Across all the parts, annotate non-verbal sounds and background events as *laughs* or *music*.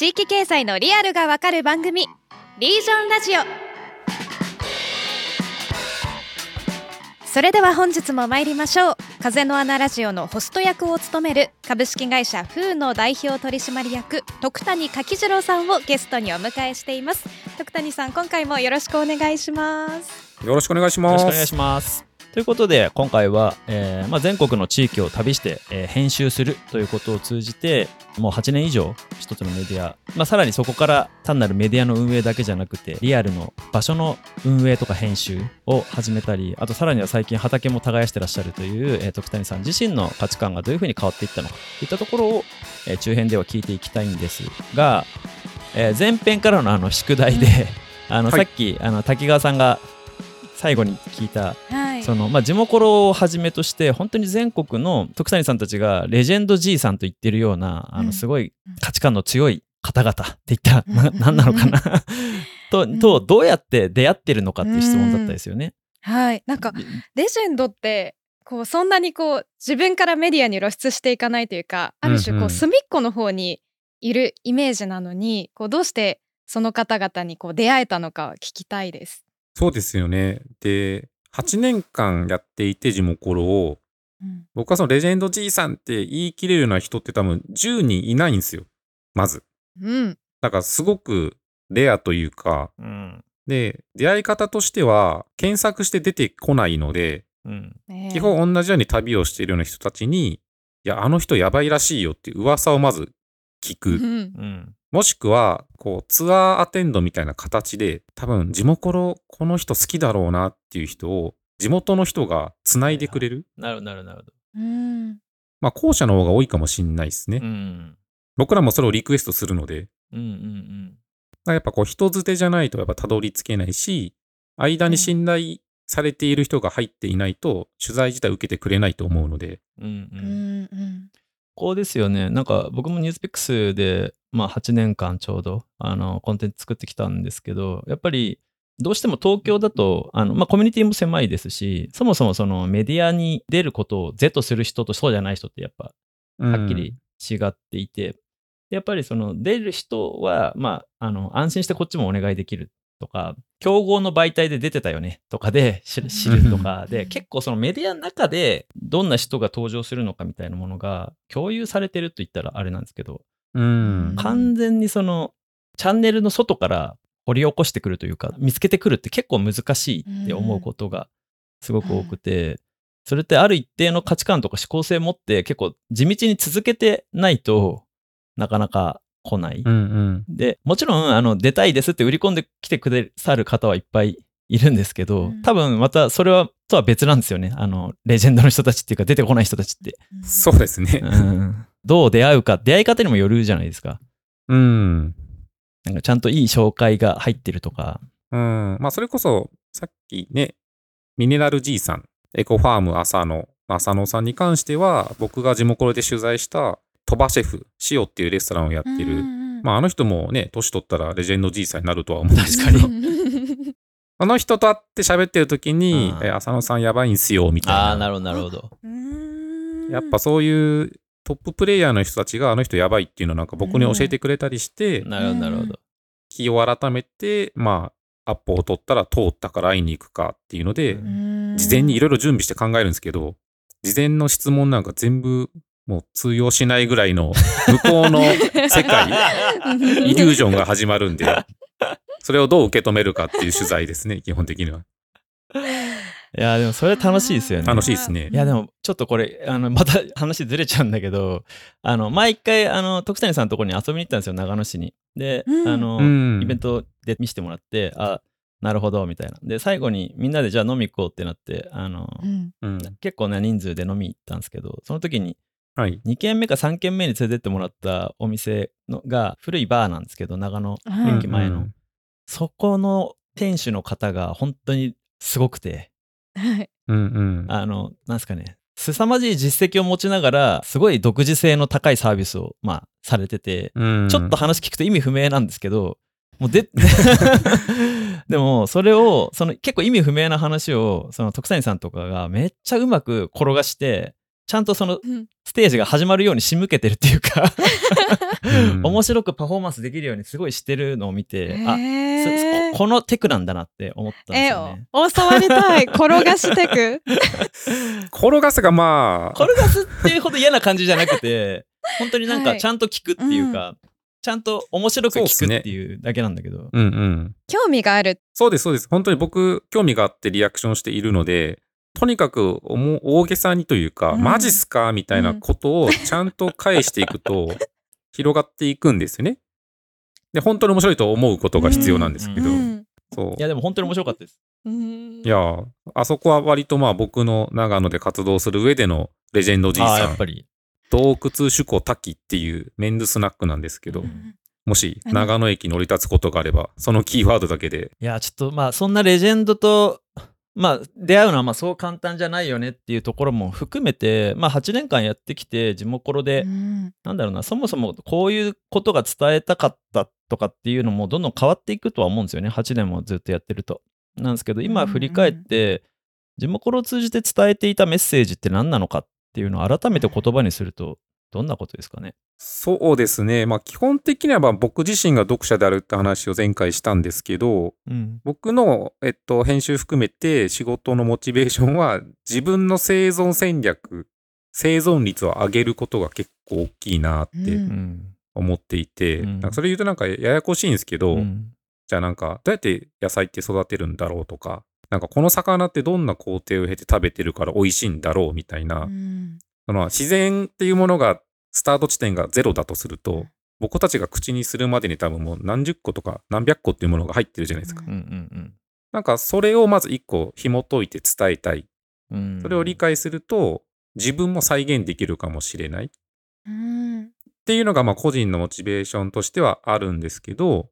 地域経済のリアルがわかる番組リージョンラジオ。それでは本日も参りましょう。風の穴ラジオのホスト役を務める株式会社フーの代表取締役徳谷柿次郎さんをゲストにお迎えしています。徳谷さん今回もよろしくお願いします。よろしくお願いしますということで今回は、えーまあ、全国の地域を旅して、えー編集するということを通じてもう8年以上一つのメディア、まあ、さらにそこから単なるメディアの運営だけじゃなくてリアルの場所の運営とか編集を始めたりあとさらには最近畑も耕してらっしゃるという、えー徳谷さん自身の価値観がどういうふうに変わっていったのかといったところを、えー中編では聞いていきたいんですが、えー前編からのあの宿題で、あのはい。さっきあの滝川さんが最後に聞いたはい。そのまあ、地元ロをはじめとして本当に全国の徳谷さんたちがレジェンド G さんと言ってるようなあうん。のすごい価値観の強い方々って言ったらな何なのかな。とん。とどうやって出会ってるのかっていう質問だったですよね。はい。なんかレジェンドってこうそんなにこう自分からメディアに露出していかないというかある種こうん隅っこの方にいるイメージなのにこうどうしてその方々にこう出会えたのか聞きたいです。そうですよね。で、8年間やっていて、地元ロを、うん。僕はそのレジェンド G さんって言い切れるような人って多分10人いないんですよ。まず。うん。だからすごくレアというか、うん。で、出会い方としては、検索して出てこないので、うん。基本同じように旅をしているような人たちに、いや、あの人やばいらしいよって噂をまず聞く。うん。うんもしくは、こう、ツアーアテンドみたいな形で、多分、地元ロこの人好きだろうなっていう人を、地元の人が繋いでくれる。なるほどなるほどなるほど。うん。まあ、後者の方が多いかもしんないですね。うん。僕らもそれをリクエストするので、うんうんだからやっぱこう、人づてじゃないとやっぱたどり着けないし、間に信頼されている人が入っていないと、取材自体受けてくれないと思うので、うんうん。ううんんうんこうですよね。なんか僕もニュースピックスで、まあ8年間ちょうど、あの、コンテンツ作ってきたんですけど、やっぱりどうしても東京だと、あの、まあコミュニティも狭いですし、そもそもそのメディアに出ることを是とする人とそうじゃない人ってやっぱはっきり違っていて、やっぱりその出る人は、まあ、あの、安心してこっちもお願いできるとか、競合の媒体で出てたよねとかで知るとかで、うん。結構そのメディアの中でどんな人が登場するのかみたいなものが共有されてると言ったらあれなんですけど、うん。完全にそのチャンネルの外から掘り起こしてくるというか、見つけてくるって結構難しいって思うことがすごく多くて、それってある一定の価値観とか思考性を持って結構地道に続けてないとなかなか来ない。うんうん。で、もちろん、あの、出たいですって売り込んできてくださる方はいっぱいいるんですけど、うん多分またそれは、とは別なんですよね。あの、レジェンドの人たちっていうか出てこない人たちって。そうですね。うん。どう出会うか、出会い方にもよるじゃないですか。うん。なんかちゃんといい紹介が入ってるとか。うん。まあ、それこそ、さっきね、ミネラル G さん、エコファーム浅野、浅野さんに関しては、僕が地元で取材した、鳥羽シェフ、塩っていうレストランをやってる。まあ、あの人もね、年取ったらレジェンド G さんになるとは思うんですけど、に *laughs* あの人と会って喋ってる時にう、んえ浅野さんやばいんすよ、みたいな。ああ、なるほど、なるほど。やっぱそういうトッププレイヤーの人たちがあの人やばいっていうのをなんか僕に教えてくれたりして、なるほど、なるほど。日を改めて、まあ、アポを取ったら通ったから会いに行くかっていうので、う事前にいろいろ準備して考えるんですけど、事前の質問なんか全部もう通用しないぐらいの向こうの世界、*laughs* イリュージョンが始まるんで、それをどう受け止めるかっていう取材ですね、基本的には。いや、でもそれ楽しいですよね。楽しいですねいやでもちょっとこれあのまた話ずれちゃうんだけどあの前一回あの徳谷さんのところに遊びに行ったんですよ長野市に。で、うんあの、うんイベントで見せてもらってあなるほどみたいな。で最後にみんなでじゃあ飲み行こうってなってあの、うんうん。結構な人数で飲み行ったんですけどその時にはい。2軒目か3軒目に連れてってもらったお店のが古いバーなんですけど長野はい。駅前の、うんそこの店主の方が本当にすごくて。はい。うんうん。あの、なんすかね、凄まじい実績を持ちながら、すごい独自性の高いサービスを、まあ、されてて、うん。ちょっと話聞くと意味不明なんですけど、もうで、*laughs* *laughs* でも、それを、その結構意味不明な話を、その徳谷さんとかがめっちゃうまく転がして、ちゃんとそのうんステージが始まるように仕向けてるっていうか、うん面白くパフォーマンスできるようにすごいしてるのを見て、あこのテクなんだなって思ったんですえよね。お教わりたい転がしテク転がすがまあ、転がすっていうほど嫌な感じじゃなくて、本当になんはいかちゃんと聞くっていうか、ちゃんと面白く聞くっていうだけなんだけど。うんうん。興味があるそうです、そうです。本当に僕、興味があってリアクションしているので、とにかくおも大げさにというか、うん。マジっすかみたいなことをちゃんと返していくと、*laughs* 広がっていくんですよね。で、本当に面白いと思うことが必要なんですけど、うん。そう。い。やでも本当に面白かったです。うん。いや、あそこは割とまあ僕の長野で活動する上でのレジェンドじいさん。やっぱ、り。洞窟趣向滝っていうメンズスナックなんですけど、うん。もしうん長野駅に降り立つことがあれば、そのキーワードだけで、いや、ちょっとまあそんなレジェンドと、まあ出会うのはまあそう簡単じゃないよねっていうところも含めて、まあ8年間やってきて、地元コロで、うんなんだろうな、そもそもこういうことが伝えたかったとかっていうのもどんどん変わっていくとは思うんですよね。8年もずっとやってると。なんですけど、今振り返って、地元コロを通じて伝えていたメッセージって何なのかっていうのを改めて言葉にすると、どんなことですかね？そうですね。まあ基本的にはまあ僕自身が読者であるって話を前回したんですけど、うん。僕の、えっと、編集含めて仕事のモチベーションは自分の生存戦略、生存率を上げることが結構大きいなって。思っていて、うんなんかそれ言うとなんかややこしいんですけど、うんじゃあなんかどうやって野菜って育てるんだろうとか、なんかこの魚ってどんな工程を経て食べてるから美味しいんだろうみたいな、うんその自然っていうものがスタート地点がゼロだとすると、僕たちが口にするまでに多分もう何十個とか何百個っていうものが入ってるじゃないですか。うんうんなんかそれをまず一個紐解いて伝えたい。それを理解すると自分も再現できるかもしれない。っうんていうのがまあ個人のモチベーションとしてはあるんですけど、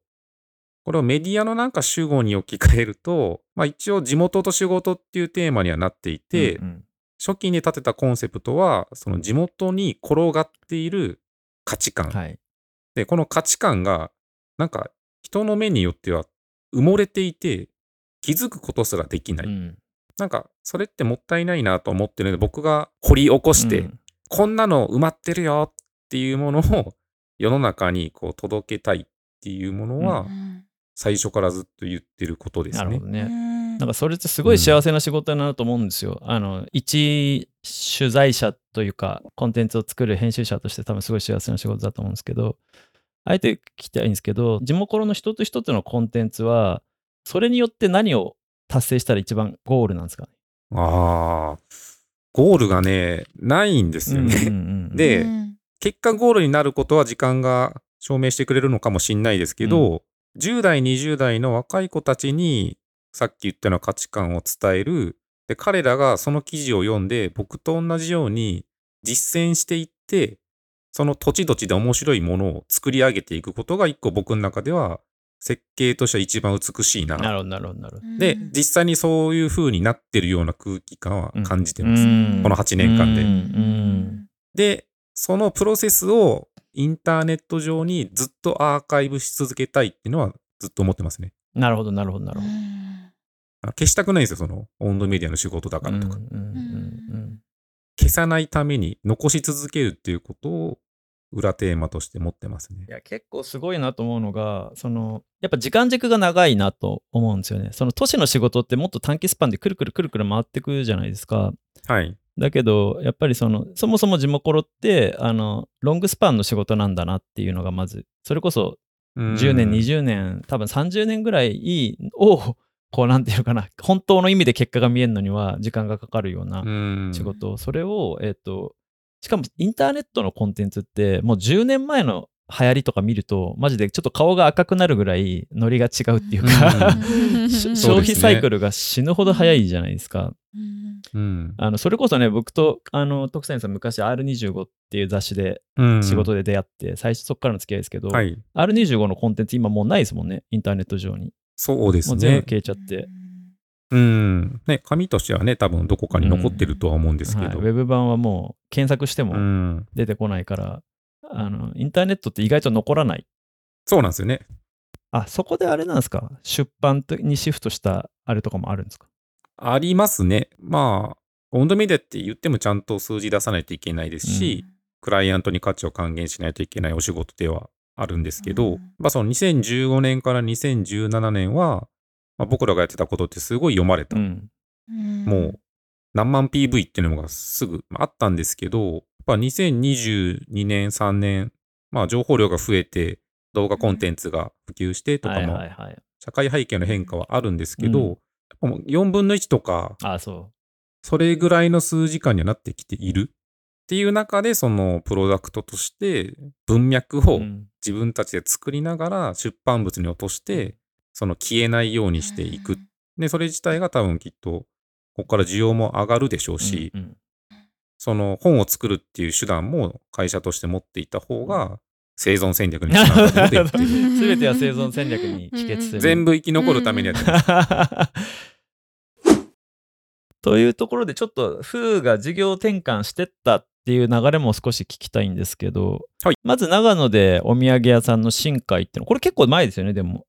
これをメディアのなんか主語に置き換えると、まあ一応地元と仕事っていうテーマにはなっていて、うんうん初期に立てたコンセプトは、その地元に転がっている価値観。はい。で、この価値観が、なんか人の目によっては埋もれていて、気づくことすらできない。うんなんか、それってもったいないなと思ってるので、僕が掘り起こして、うんこんなの埋まってるよっていうものを世の中にこう届けたいっていうものは、うん最初からずっと言ってることですねなるほ。どね。うんなんかそれってすごい幸せな仕事になると思うんですよ。あの、一取材者というか、コンテンツを作る編集者として多分すごい幸せな仕事だと思うんですけど、あえて聞きたいんですけど、地元の一つ一つのコンテンツは、それによって何を達成したら一番ゴールなんですかね？ああ、ゴールがね、ないんですよね。うんうんうんでうん結果ゴールになることは時間が証明してくれるのかもしれないですけど、10代、20代の若い子たちにさっき言ったような価値観を伝える。で、彼らがその記事を読んで僕と同じように実践していって、その土地土地で面白いものを作り上げていくことが一個僕の中では設計としては一番美しいな。なるほど、なるほど、なるほど。で、実際にそういう風になってるような空気感は感じてます。うんこの8年間でうんうんで、そのプロセスをインターネット上にずっとアーカイブし続けたいっていうのはずっと思ってますね。なるほど、なるほど、なるほど。あ消したくないんですよ、そのオンドメディアの仕事だからとか。消さないために残し続けるっていうことを裏テーマとして持ってますねい。や結構すごいなと思うのがそのやっぱ時間軸が長いなと思うんですよねその都市の仕事ってもっと短期スパンでくるくるくるくる回ってくじゃないですかはい。だけどやっぱりそのそもそも地元ってあのロングスパンの仕事なんだなっていうのがまずそれこそ10年20年多分30年ぐらいをこうなんていうのかな本当の意味で結果が見えるのには時間がかかるような年仕事、それを、えっ、と、しかもインターネットのコンテンツって、もう10年前の流行りとか見ると、マジでちょっと顔が赤くなるぐらいノリが違うっていうか、*laughs* し消費サイクルが死ぬほど早いじゃないですか。うん。あのそれこそね、僕とあの徳谷さん、昔 R25 っていう雑誌でうん仕事で出会って、最初そこからの付き合いですけど、はい。R25 のコンテンツ、今もうないですもんね、インターネット上に。そうですねもう全部。消えちゃって。うん。ね、紙としてはね、多分どこかに残ってるとは思うんですけはい、ど。ウェブ版はもう検索してうもん。出てこないから、あのインターネットって意外と残らない。そうなんですよね。あ、そこであれなんですか？出版にシフトしたあれとかもあるんですか？ありますね。まあ、オウンドメディアって言ってもちゃんと数字出さないといけないですし、クライアントに価値を還元しないといけないお仕事ではあるんですけど、うんまあその2015年から2017年は、まあ、僕らがやってたことってすごい読まれた。うん。もう何万 PV っていうのがすぐまああったんですけど、やっぱ2022年、3年、まあ情報量が増えて、動画コンテンツが普及してとはいかも。社会背景の変化はあるんですけど、うんやっぱもう4分の1とか、ああ、そそれぐらいの数時間にはなってきているっていう中で、そのプロダクトとして文脈う。をうん自分たちで作りながら出版物に落として、その消えないようにしていく。で、それ自体が多分きっと、ここから需要も上がるでしょうし、うんうんその本を作るっていう手段も会社として持っていた方が生存戦略につながるっていう *laughs* すべては生存戦略に帰結する。全部生き残るためにやってます。*laughs* というところでちょっとフーが事業転換してったっていう流れも少し聞きたいんですけど、はいまず長野でお土産屋さんの新海ってのこれ結構前ですよねでも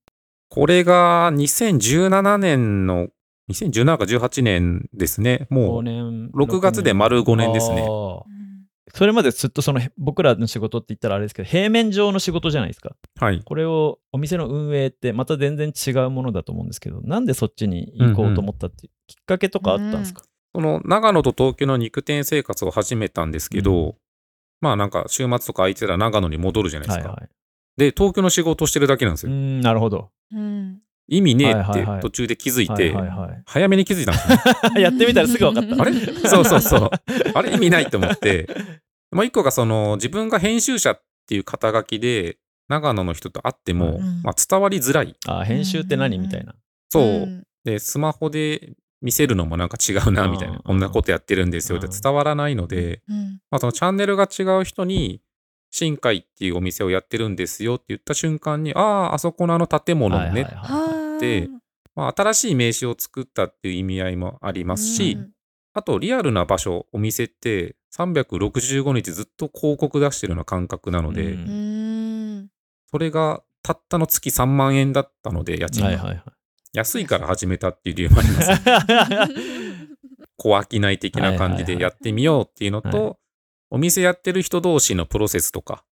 これが2017年の、2017か18年ですね。も5年う6月で丸5年ですね。それまでずっとその僕らの仕事って言ったらあれですけど平面上の仕事じゃないですかはい。これをお店の運営ってまた全然違うものだと思うんですけどなんでそっちに行こうと思ったっていうきっかけとかあったんですか、その長野と東京の肉店生活を始めたんですけど、うまあなんか週末とか空いてたら長野に戻るじゃないですか。はいはいで、東京の仕事をしてるだけなんですよ。なるほどうん意味ねえって途中で気づいて、早めに気づいたんですね。*laughs* やってみたらすぐ分かった。あれ？そうそうそう。*laughs* あれ意味ないと思って。もう一個がその自分が編集者っていう肩書きで長野の人と会っても、うんまあ、伝わりづらい。あ編集って何？みたいな。そう。んで、スマホで見せるのもなんか違うなみたいうんな。こんなことやってるんですよって伝わらないので、うん。まあ、そのチャンネルが違う人に、新海っていうお店をやってるんですよって言った瞬間に、ああ、あそこのあの建物のね、はいはいはいはあでまあ、新しい名刺を作ったっていう意味合いもありますし、うん。あとリアルな場所、お店って365日ずっと広告出してるような感覚なので、それがたったの月3万円だったので、家賃が、はいはいはい。安いから始めたっていう理由もあります。*laughs* 小商い的な感じでやってみようっていうのと、はいはいはお店やってる人同士のプロセスとか、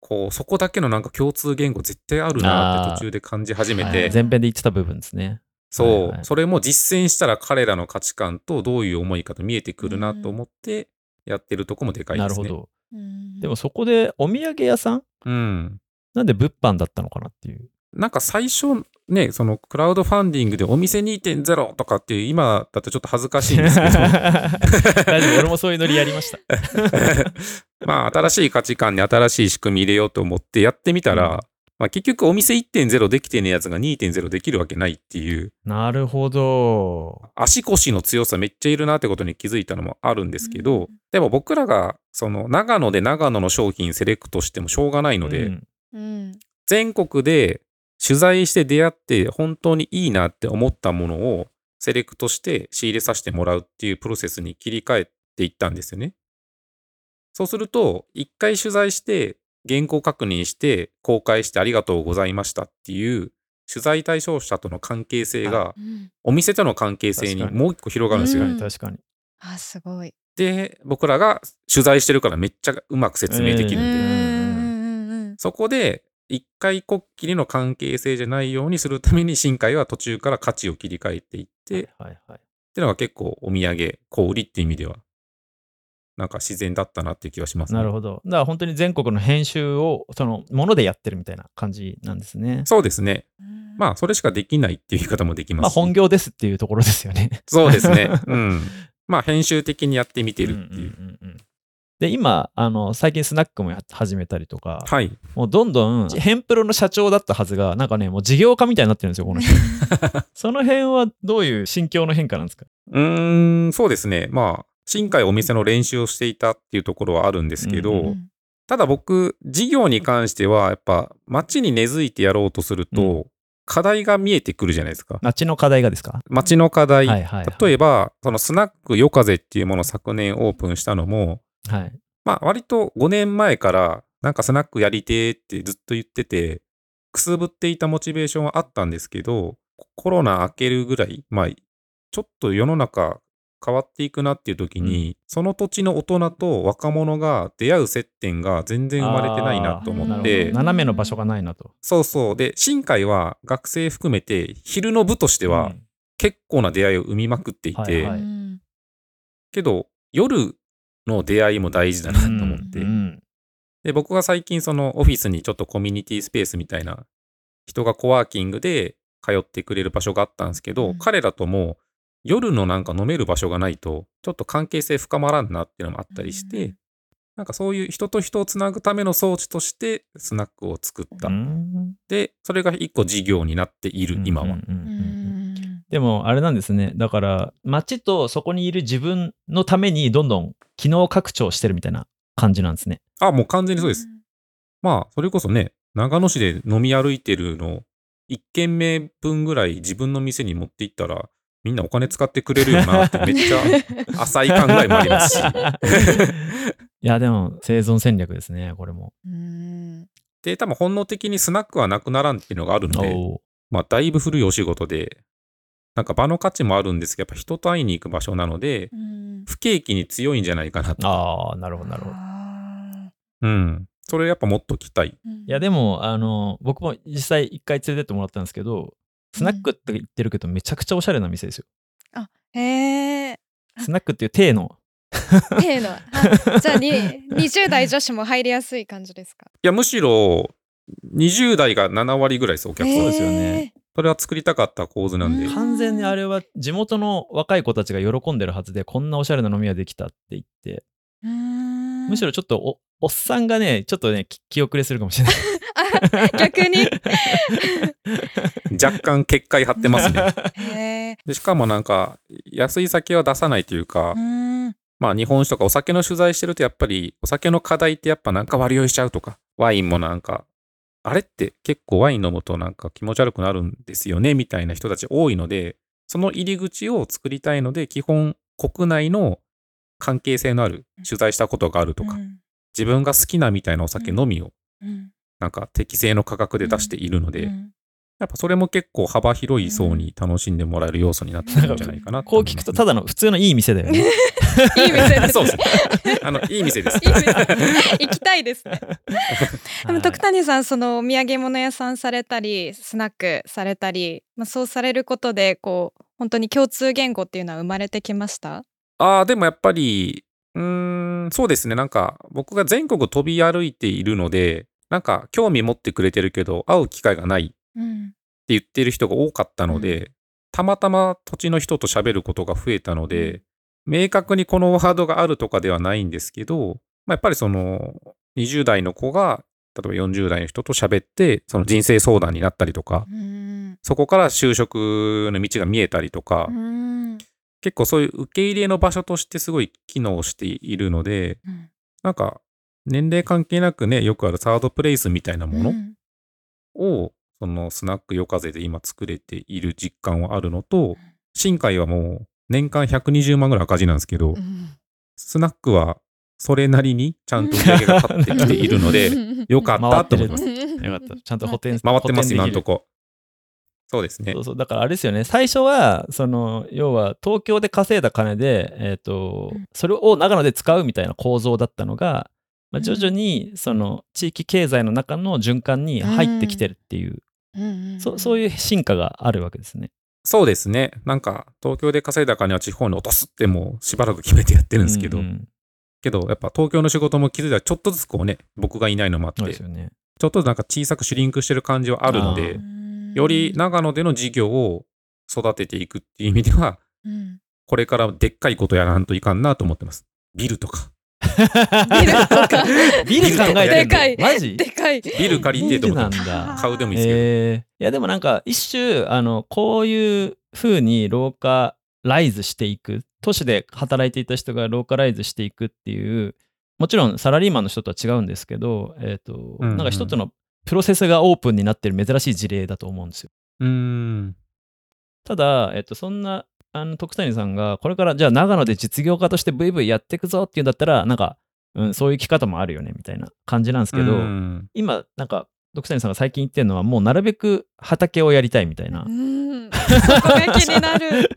こう、そこだけのなんか共通言語絶対あるなって途中で感じ始めて、はい前編で言ってた部分ですね。そう、はいはいそれも実践したら彼らの価値観とどういう思いかと見えてくるなと思ってやってるとこもでかいですね。なるほど。うんでもそこでお土産屋さん？うん。なんで物販だったのかなっていう。なんか最初ね、そのクラウドファンディングでお店2.0とかっていう今だとちょっと恥ずかしいんですけど、*laughs* 大丈夫、俺もそういうノリやりました。*laughs* まあ新しい価値観に新しい仕組み入れようと思ってやってみたら、うん。まあ、結局お店1.0できてねえやつが2.0できるわけないっていう。なるほど。足腰の強さめっちゃいるなってことに気づいたのもあるんですけど、でも僕らがその長野で長野の商品セレクトしてもしょうがないので、うん。うん。全国で取材して出会って本当にいいなって思ったものをセレクトして仕入れさせてもらうっていうプロセスに切り替えていったんですよね。そうすると、一回取材して原稿確認して公開してありがとうございましたっていう取材対象者との関係性がうん。お店との関係性にもう一個広がるんですよ。うん。確かに。あすごい。で、僕らが取材してるからめっちゃうまく説明できるんで、うんうんうんうん。そこで一回こっきりの関係性じゃないようにするために新海は途中から価値を切り替えていって、っはいはい。ていうのが結構お土産、小売りっていう意味では、なんか自然だったなっていう気がしますね。なるほど。だから本当に全国の編集をそのものでやってるみたいな感じなんですね。そうですね。うんまあ、それしかできないっていう言い方もできますし。まあ本業ですっていうところですよね。そうですね。*laughs* うん。まあ、編集的にやってみてるっていう。うんうんうんうんで、今、あの、最近スナックも始めたりとか、はい。もうどんどん、ヘンプロの社長だったはずが、なんかね、もう事業家みたいになってるんですよ、この人。*laughs* その辺はどういう心境の変化なんですか？うーん、そうですね。まあ、新海お店の練習をしていたっていうところはあるんですけど、うんうんただ僕、事業に関しては、やっぱ、街に根付いてやろうとすると、う課題が見えてくるじゃないですか。街の課題がですか？街の課題。はいはいはい。例えば、そのスナック夜風っていうものを昨年オープンしたのも、はい。まあ割と5年前からなんかスナックやりてーってずっと言ってて、くすぶっていたモチベーションはあったんですけど、コロナ明けるぐらい、まあちょっと世の中変わっていくなっていう時に、その土地の大人と若者が出会う接点が全然生まれてないなと思って。斜めの場所がないなと。そうそう。で、新海は学生含めて昼の部としてはうん。結構な出会いを生みまくっていて、はいはい。うん。けど夜の出会いも大事だなと思って、うんで、僕が最近そのオフィスにちょっとコミュニティスペースみたいな人がコワーキングで通ってくれる場所があったんですけど、うん。彼らとも夜のなんか飲める場所がないとちょっと関係性深まらんなっていうのもあったりして、うん。なんかそういう人と人をつなぐための装置としてスナックを作った。うん。で、それが一個事業になっている、今は。うんうんうん。ううんんでもあれなんですね。だから街とそこにいる自分のためにどんどん機能拡張してるみたいな感じなんですね。あ、もう完全にそうです。まあ、それこそね、長野市で飲み歩いてるの、1軒目分ぐらい自分の店に持って行ったら、みんなお金使ってくれるよなってめっちゃ *laughs* 浅い考えもありますし。*laughs* いやでも生存戦略ですね、これも。うんで、多分本能的にスナックはなくならんっていうのがあるので、まあ、だいぶ古いお仕事で、なんか場の価値もあるんですけど、やっぱ人と会いに行く場所なので、うん不景気に強いんじゃないかなと。ああ、なるほど、なるほど。あうん。それやっぱもっと期待。ーいやでも、あの、僕も実際一回連れてってもらったんですけど、スナックって言ってるけど、めちゃくちゃおしゃれな店ですよ。へえスナックっていう体の。手の *laughs* あじゃあに20代女子も入りやすい感じですか？いや、むしろ、20代が7割ぐらいです、お客さん。そうですよねそれは作りたかった構図なんで。うん完全にあれは地元の若い子たちが喜んでるはずで、こんなおしゃれな飲み屋できたって言って、むしろちょっとおおっさんがね、ちょっとね、き気遅れするかもしれない。*laughs* あ逆に若干結界張ってますね。でしかもなんか、安い酒は出さないというか、うんまあ日本酒とかお酒の取材してるとやっぱりお酒の課題ってやっぱなんか割り酔いしちゃうとか、ワインもなんか、あれって結構ワイン飲むとなんか気持ち悪くなるんですよねみたいな人たち多いので、その入り口を作りたいので、基本国内の関係性のある取材したことがあるとか、うん。自分が好きなみたいなお酒のみをうん。なんか適正の価格で出しているので、うんやっぱそれも結構幅広い層に楽しんでもらえる要素になってるんじゃないかな *laughs* こう聞くと、ただの普通のいい店だよね。いい店です *laughs* そうですね。あの、いい店です。いい店行きたいですねでもはい徳谷さんそのお土産物屋さんされたりスナックされたり、まあ、そうされることでこう本当に共通言語っていうのは生まれてきました？ああ、でもやっぱり、うーん、そうですね。なんか、僕が全国飛び歩いているので、なんか、興味持ってくれてるけど、会う機会がないってうん言ってる人が多かったので、たまたま土地の人と喋ることが増えたので、明確にこのワードがあるとかではないんですけど、まあ、やっぱりその、20代の子が、例えば40代の人と喋って、その人生相談になったりとか、うん。そこから就職の道が見えたりとか、うん。結構そういう受け入れの場所としてすごい機能しているので、うん。なんか年齢関係なくね、よくあるサードプレイスみたいなものうん。を、そのスナック夜風で今作れている実感はあるのと、新海はもう年間120万ぐらい赤字なんですけど、うん。スナックはそれなりにちゃんと売り上げが立ってきているので、*laughs* よかったと思います。よかった。ちゃんと補填回ってます、今んとこ。そうですね。そ。うそう。だからあれですよね。最初はその要は東京で稼いだ金で、えーとうん。それを長野で使うみたいな構造だったのが、まあ、うん。徐々にその地域経済の中の循環に入ってきてるっていう、うんそそういう進化があるわけですね。そうですね。なんか、東京で稼いだ金は地方に落とすってもうしばらく決めてやってるんですけど、うんうんけど、やっぱ東京の仕事も気づいたらちょっとずつこうね、僕がいないのもあって、ね。ょっとずつなんか小さくシュリンクしてる感じはあるのであ、より長野での事業を育てていくっていう意味では、うんこれからでっかいことやらんといかんなと思ってます。ビルとか。ビルとかビル考えてるでかいマジ？でかいビル借りてと？思。買うでもいいですけど。えーいやでもなんか一種あのこういう風にローカライズしていく都市で働いていた人がローカライズしていくっていうもちろんサラリーマンの人とは違うんですけど、えーとうんうんなんか一つのプロセスがオープンになってる珍しい事例だと思うんですよ。うーん。ただ、えっと、そんなあの徳谷さんがこれからじゃあ長野で実業家としてブイブイやっていくぞっていうんだったらなんか、うん、そういう生き方もあるよねみたいな感じなんですけど、うん。今なんかドクタニさんが最近言ってるのは、もうなるべく畑をやりたいみたいな。う。ん。*laughs* そこが気になる。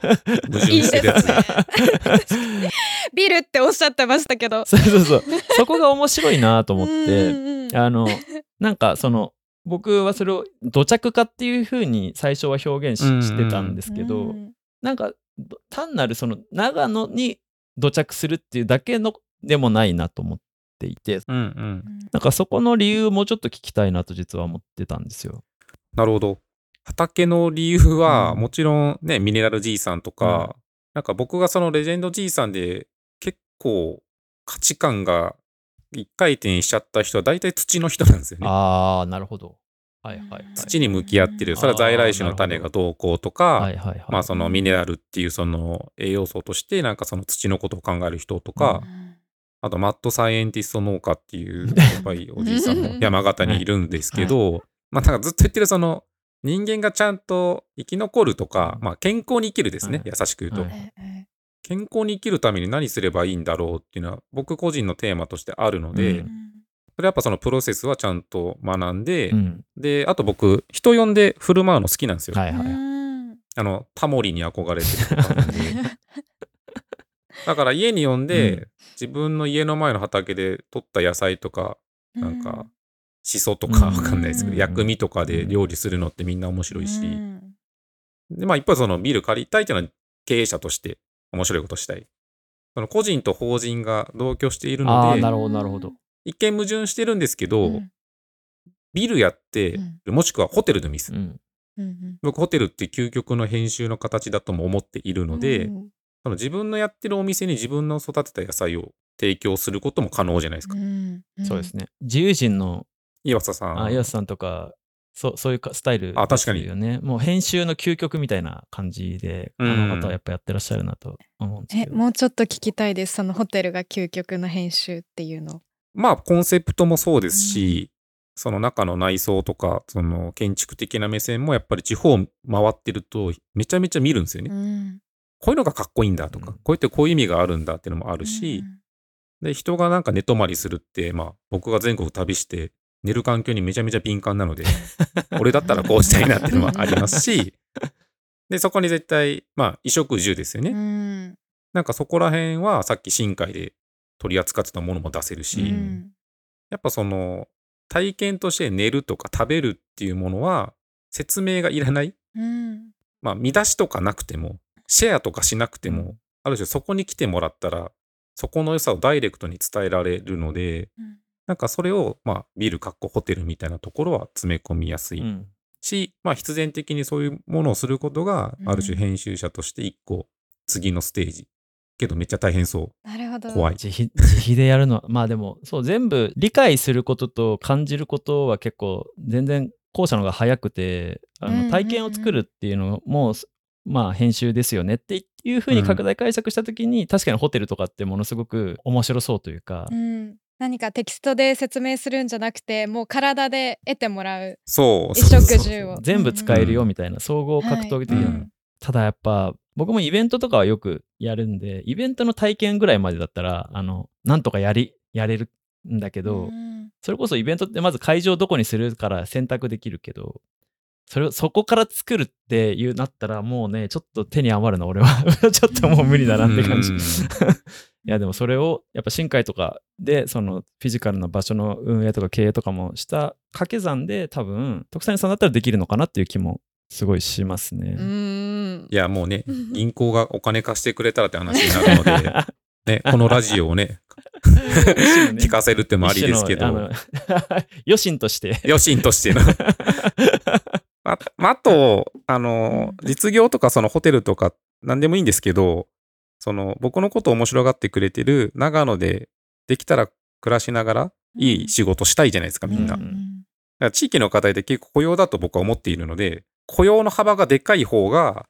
い。いですね。*laughs* ビルっておっしゃってましたけど。そうそうそう。そこが面白いなと思っうて、んうんうん。あの、なんかその、僕はそれを土着化っていう風に最初は表現ししてたんですけど、うん。なんかど単なるその長野に土着するっていうだけのでもないなと思っていて、うんうん。なんかそこの理由をもうちょっと聞きたいなと実は思ってたんですよ。なるほど。畑の理由は、うんもちろんね、ミネラル G さんとか、うんなんか僕がそのレジェンド G さんで結構価値観が一回転しちゃった人は大体土の人なんですよね。ああ、なるほど。はいはいはい。土に向き合ってる。それは在来種の種がどうこうとか、はいはいはい。まあそのミネラルっていうその栄養素としてなんかその土のことを考える人とか、あとマッドサイエンティスト農家っていうやっぱりおじいさんも *laughs* 山形にいるんですけど、まあなんかずっと言ってるその人間がちゃんと生き残るとか、まあ健康に生きるですね、はい。優しく言うと、健康に生きるために何すればいいんだろうっていうのは僕個人のテーマとしてあるので、うんそれやっぱそのプロセスはちゃんと学んで、うん。で、あと僕、人呼んで振る舞うの好きなんですよ。はいはい。うんあの、タモリに憧れてる *laughs* だから家に呼んで、うん自分の家の前の畑で取った野菜とか、なんか、しそとうんかわかんないですけど、うん薬味とかで料理するのってみんな面白いし、うんで、まあ一方そのビル借りたいっていうのは経営者として面白いことしたい。その個人と法人が同居しているああ、のでな、るほどなるほど。一見矛盾してるんですけど、うんビルやって、もしくはホテルでもいいです。うん。うん僕ホテルって究極の編集の形だとも思っているので、うんその自分のやってるお店に自分の育てた野菜を提供することも可能じゃないですか。うんそうですね。自由人の岩佐さん。あ、岩瀬さんとか、そうそういうかスタイルあ確かに。もう編集の究極みたいな感じで、あうんの方はやっぱやってらっしゃるなと思うんですけど。えもうちょっと聞きたいですそのホテルが究極の編集っていうのまあコンセプトもそうですし、その中の内装とか、その建築的な目線もやっぱり地方回ってるとめちゃめちゃ見るんですよね。うん。こういうのがかっこいいんだとか、うん。こうやってこういう意味があるんだっていうのもあるし、で、人がなんか寝泊まりするって、まあ僕が全国旅して寝る環境にめちゃめちゃ敏感なので、*laughs* 俺だったらこうしたいなっていうのもありますし、*laughs* で、そこに絶対、まあ衣食住ですよね。うん。なんかそこら辺はさっき深海で取り扱ってたものも出せるし、うん。やっぱその体験として寝るとか食べるっていうものは説明がいらない。うん。まあ見出しとかなくても、シェアとかしなくても、ある種そこに来てもらったら、そこの良さをダイレクトに伝えられるので、うん。なんかそれを、まあビル、かっこホテルみたいなところは詰め込みやすいうん。し、まあ必然的にそういうものをすることが、うん。ある種編集者として一個次のステージ。けどめっちゃ大変そなるほど。う。怖い。自費自費でやるのは、*laughs* まあでも、そう、全部理解することと感じることは結構、全然後者の方が早くて、あうんうんうん。の体験を作るっていうのも、まあ編集ですよねっていうふうに拡大解釈したときに、確かにホテルとかってものすごく面白そうというか、うん。何かテキストで説明するんじゃなくてもう体で得てもらう。そう。衣そうそうそう。食住を全部使えるよみたいな、総合格闘技的な、うん。ただやっぱ僕もイベントとかはよくやるんでイベントの体験ぐらいまでだったらあのなんとかやりやれるんだけど、うん。それこそイベントってまず会場どこにするから選択できるけどそれをそこから作るっていうなったらもうねちょっと手に余るな俺は。*laughs* ちょっともう無理だなって感じ、うん。*laughs* いやでもそれをやっぱ深海とかでそのフィジカルな場所の運営とか経営とかもした掛け算で多分徳谷さんだったらできるのかなっていう気もすごいしますね。うんいや、もうね、*laughs* 銀行がお金貸してくれたらって話になるので、*laughs* ね、このラジオをね、聞かせるってもありですけど、余震 *laughs* として。余震としての。あまああと、あの、実業とかそのホテルとか何でもいいんですけど、その僕のことを面白がってくれてる長野でできたら暮らしながらいい仕事したいじゃないですか、みんな。うだから地域の課題って結構雇用だと僕は思っているので、雇用の幅がでかい方が、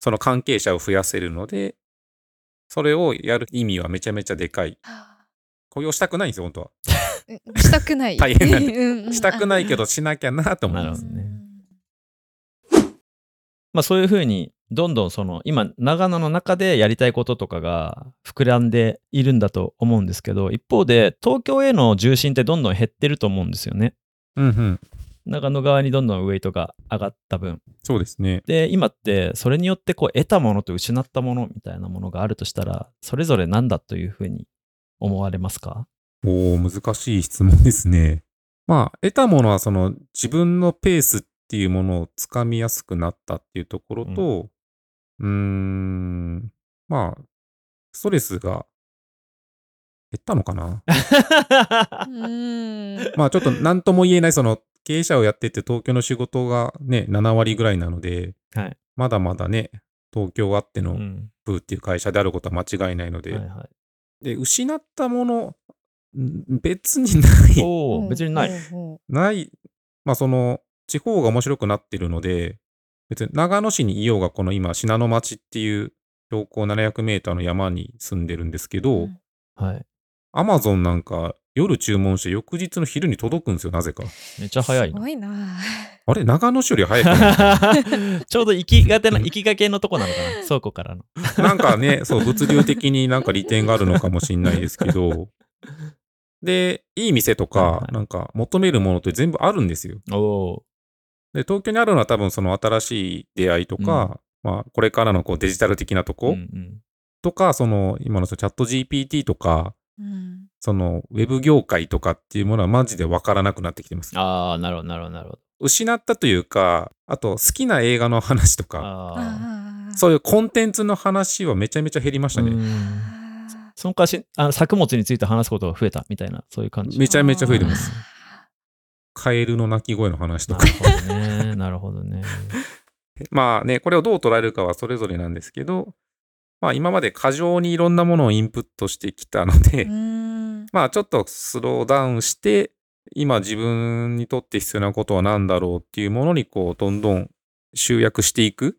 その関係者を増やせるので、それをやる意味はめちゃめちゃでかい。雇用したくないんですよ、本当は。*laughs* うんしたくない大変なんで *laughs* うんうんしたくないけどしなきゃなと思います。なるほどねまあそういうふうに、どんどんその、今、長野の中でやりたいこととかが膨らんでいるんだと思うんですけど、一方で、東京への重心ってどんどん減ってると思うんですよね。うんうん。長野側にどんどんウェイトが上がった分。そうですね。で、今ってそれによってこう得たものと失ったものみたいなものがあるとしたら、それぞれ何だというふうに思われますか？おお難しい質問ですね。まあ、得たものはその自分のペースっていうものをつかみやすくなったっていうところと、うーん、まあ、ストレスが減ったのかな？*laughs* うんまあちょっと何とも言えない、その経営者をやってて東京の仕事がね、7割ぐらいなので、はい。まだまだね、東京あってのうん。プーっていう会社であることは間違いないので、はいはい。で、失ったもの、ん別にない、おお、別にない。ほない、まあその、地方が面白くなってるので、別に長野市にいようが、この今、信濃町っていう標高700メーターの山に住んでるんですけうど、うんはい。アマゾンなんか夜注文して翌日の昼に届くんですよ、なぜか。めっちゃ早いすな。ごいな。あれ長野市より早くない？*laughs* ちょうど行きがてな、行きがけのとこなのかな倉庫からの。*laughs* なんかね、そう、物流的になんか利点があるのかもしれないですけど、で、いい店とはいはか、いなんか求めるものって全部あるんですよ。おおで、東京にあるのは多分その新しい出会いとか、まあ、これからのこうデジタル的なとー。こ、うんうんとか、その、今のそのチャット GPT とか、うんその、ウェブ業界とかっていうものはマジでわからなくなってきてます。ああ、なるほど、なるほど、なるほど。失ったというか、あと、好きな映画の話とか、そういうコンテンツの話はめちゃめちゃ減りましたね。そのかしあの作物について話すことが増えたみたいな、そういう感じ。めちゃめちゃ増えてます。あカエルの鳴き声の話とかなる。ほどね。なるほどね。*laughs* まあね、これをどう捉えるかはそれぞれなんですけど、まあ今まで過剰にいろんなものをインプットしてきたので、まあちょっとスローダウンして、今自分にとって必要なことは何だろうっていうものにこうどんどん集約していく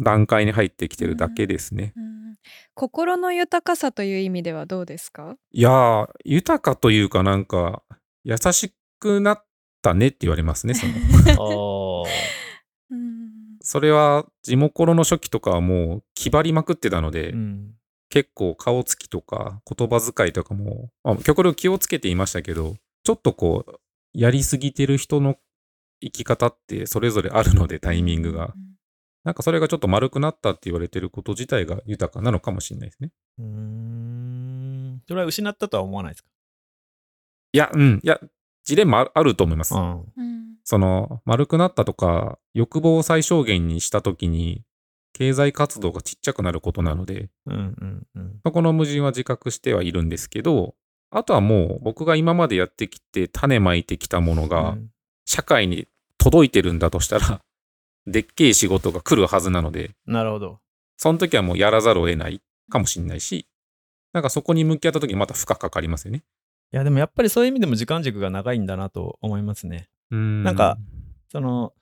段階に入ってきてるだけですね。うん。心の豊かさという意味ではどうですか？いやー、豊かというかなんか優しくなったねって言われますね、その。*laughs* それは地元の初期とかはもう気張りまくってたので、うん。結構顔つきとか言葉遣いとかも、まあ、極力気をつけていましたけど、ちょっとこう、やりすぎてる人の生き方ってそれぞれあるので、タイミングが。なんかそれがちょっと丸くなったって言われてること自体が豊かなのかもしれないですね。うーん。それは失ったとは思わないですか？いや、うん、いや、ジレンマああると思います。うん。うんその、丸くなったとか、欲望を最小限にしたときに、経済活動がちっちゃくなることなので、うんうんうん。そこの矛盾は自覚してはいるんですけど、あとはもう僕が今までやってきて種まいてきたものがうん社会に届いてるんだとしたら、*laughs* でっけえ仕事が来るはずなので、なるほど。その時はもうやらざるを得ないかもしれないし、なんかそこに向き合った時にまた負荷かかりますよね。いや、でもやっぱりそういう意味でも時間軸が長いんだなと思いますね。んなんか、その、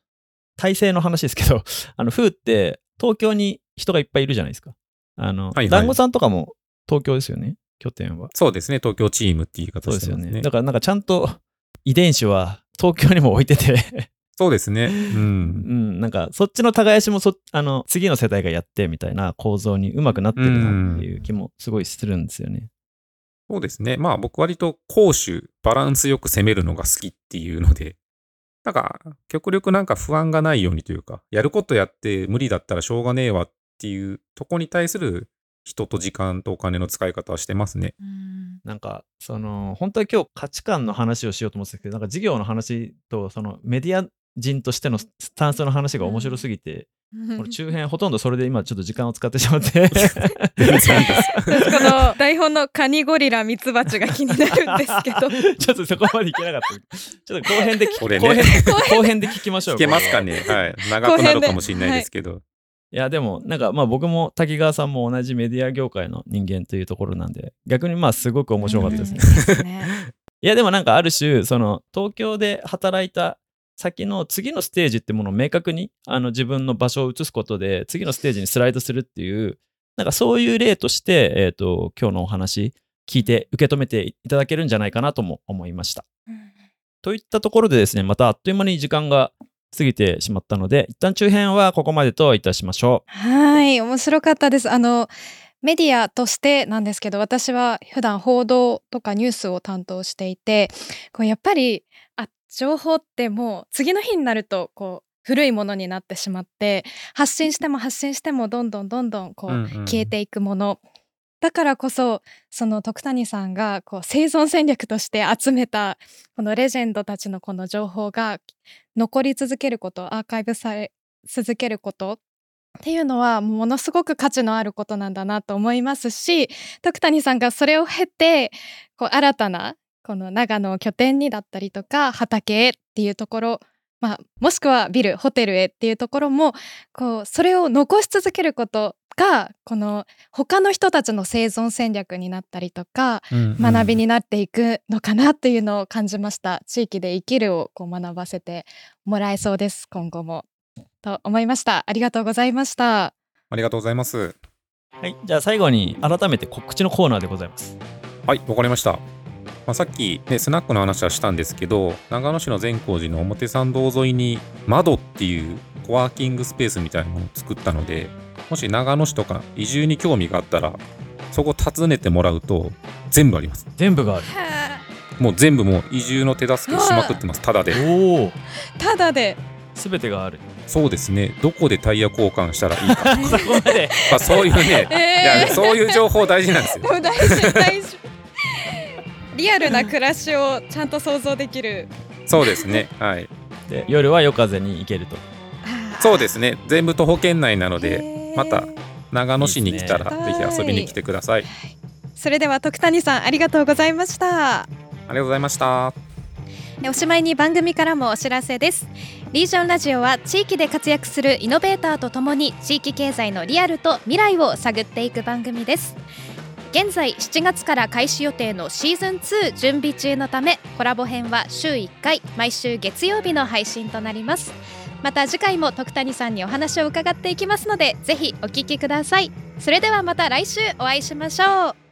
体制の話ですけど、*laughs* あの、フーって東京に人がいっぱいいるじゃないですか。あの、はいはい団子さんとかも東京ですよね、拠点は。そうですね、東京チームっていう言い方そうですよね。だからなんかちゃんと遺伝子は東京にも置いてて、そうですね。う。*laughs* うんん、なんかそっちの耕しもそあの次の世代がやってみたいな構造にうまくなってるなっていう気もすごいするんですよね。そうですね。まあ僕割と攻守、バランスよく攻めるのが好きっていうので、なんか極力なんか不安がないようにというか、やることやって無理だったらしょうがねえわっていうとこに対する人と時間とお金の使い方はしてますね。うんなんかその本当は今日価値観の話をしようと思ってたけどなんか事業の話とそのメディア人としてのスタンスの話が面白すぎて、これ中編ほとんどそれで今ちょっと時間を使ってしまって。この台本のカニゴリラミツバチが気になるんですけど *laughs* ちょっとそこまでいけなかった。ちょっと後編で聞 *laughs* ね後編で後編で聞きましょう。聞けますかね？ねはい。長くなるかもしれないですけど。いやでもなんかまあ僕も滝川さんも同じメディア業界の人間というところなんで逆にまあすごく面白かったですね。ですねいやでもなんかある種その東京で働いた先の次のステージってものを明確にあの自分の場所を移すことで次のステージにスライドするっていうなんかそういう例として、えー、と今日のお話聞いて受け止めていただけるんじゃないかなとも思いました。といったところでですねまたあっという間に時間が過ぎてしまったので一旦中編はここまでといたしましょはい面白かったです。あのメディアとしてなんですけど私は普段報道とかニュースを担当していてこうやっぱり圧情報ってもう次の日になるとこう古いものになってしまって発信しても発信してもどんどんどんどんこう、うんうん。消えていくもの。だからこそその徳谷さんがこう生存戦略として集めたこのレジェンドたちのこの情報が残り続けることアーカイブされ続けることっていうのはものすごく価値のあることなんだなと思いますし徳谷さんがそれを経てこう新たなこの長野を拠点にだったりとか畑へっていうところ、まあ、もしくはビルホテルへっていうところもこうそれを残し続けることがこの他の人たちの生存戦略になったりとか学びになっていくのかなっていうのを感じました地域で生きるをこう学ばせてもらえそうです今後もと思いましたありがとうございましたありがとうございます。はい、じゃあ最後に改めて告知のコーナーでございます。はい、わかりました。まあ、さっき、ね、スナックの話はしたんですけど、長野市の善光寺の表参道沿いに窓っていうコワーキングスペースみたいなものを作ったので、もし長野市とか移住に興味があったら、そこ訪ねてもらうと全部あります。全部がある。*laughs* もう全部もう移住の手助けしまくってます。ただで。おお、ただですべてがある。そうですね。どこでタイヤ交換したらいいか。*laughs* そこまで。まあそういうね、えーいやそういう情報大事なんですよ *laughs* 大事大事リアルな暮らしをちゃんと想像できるそうですね。*laughs* はい。で夜は夜風に行けると。そうですね。全部徒歩圏内なので、また長野市に来たらねぜひ遊びに来てください。それでは徳谷さんありがとうございましたありがとうございました。おしまいに番組からもお知らせですリージョンラジオは地域で活躍するイノベーターとともに地域経済のリアルと未来を探っていく番組です現在7月から開始予定のシーズン2準備中のためコラボ編は週1回毎週月曜日の配信となります。また次回も徳谷さんにお話を伺っていきますのでぜひお聞きください。それではまた来週お会いしましょう。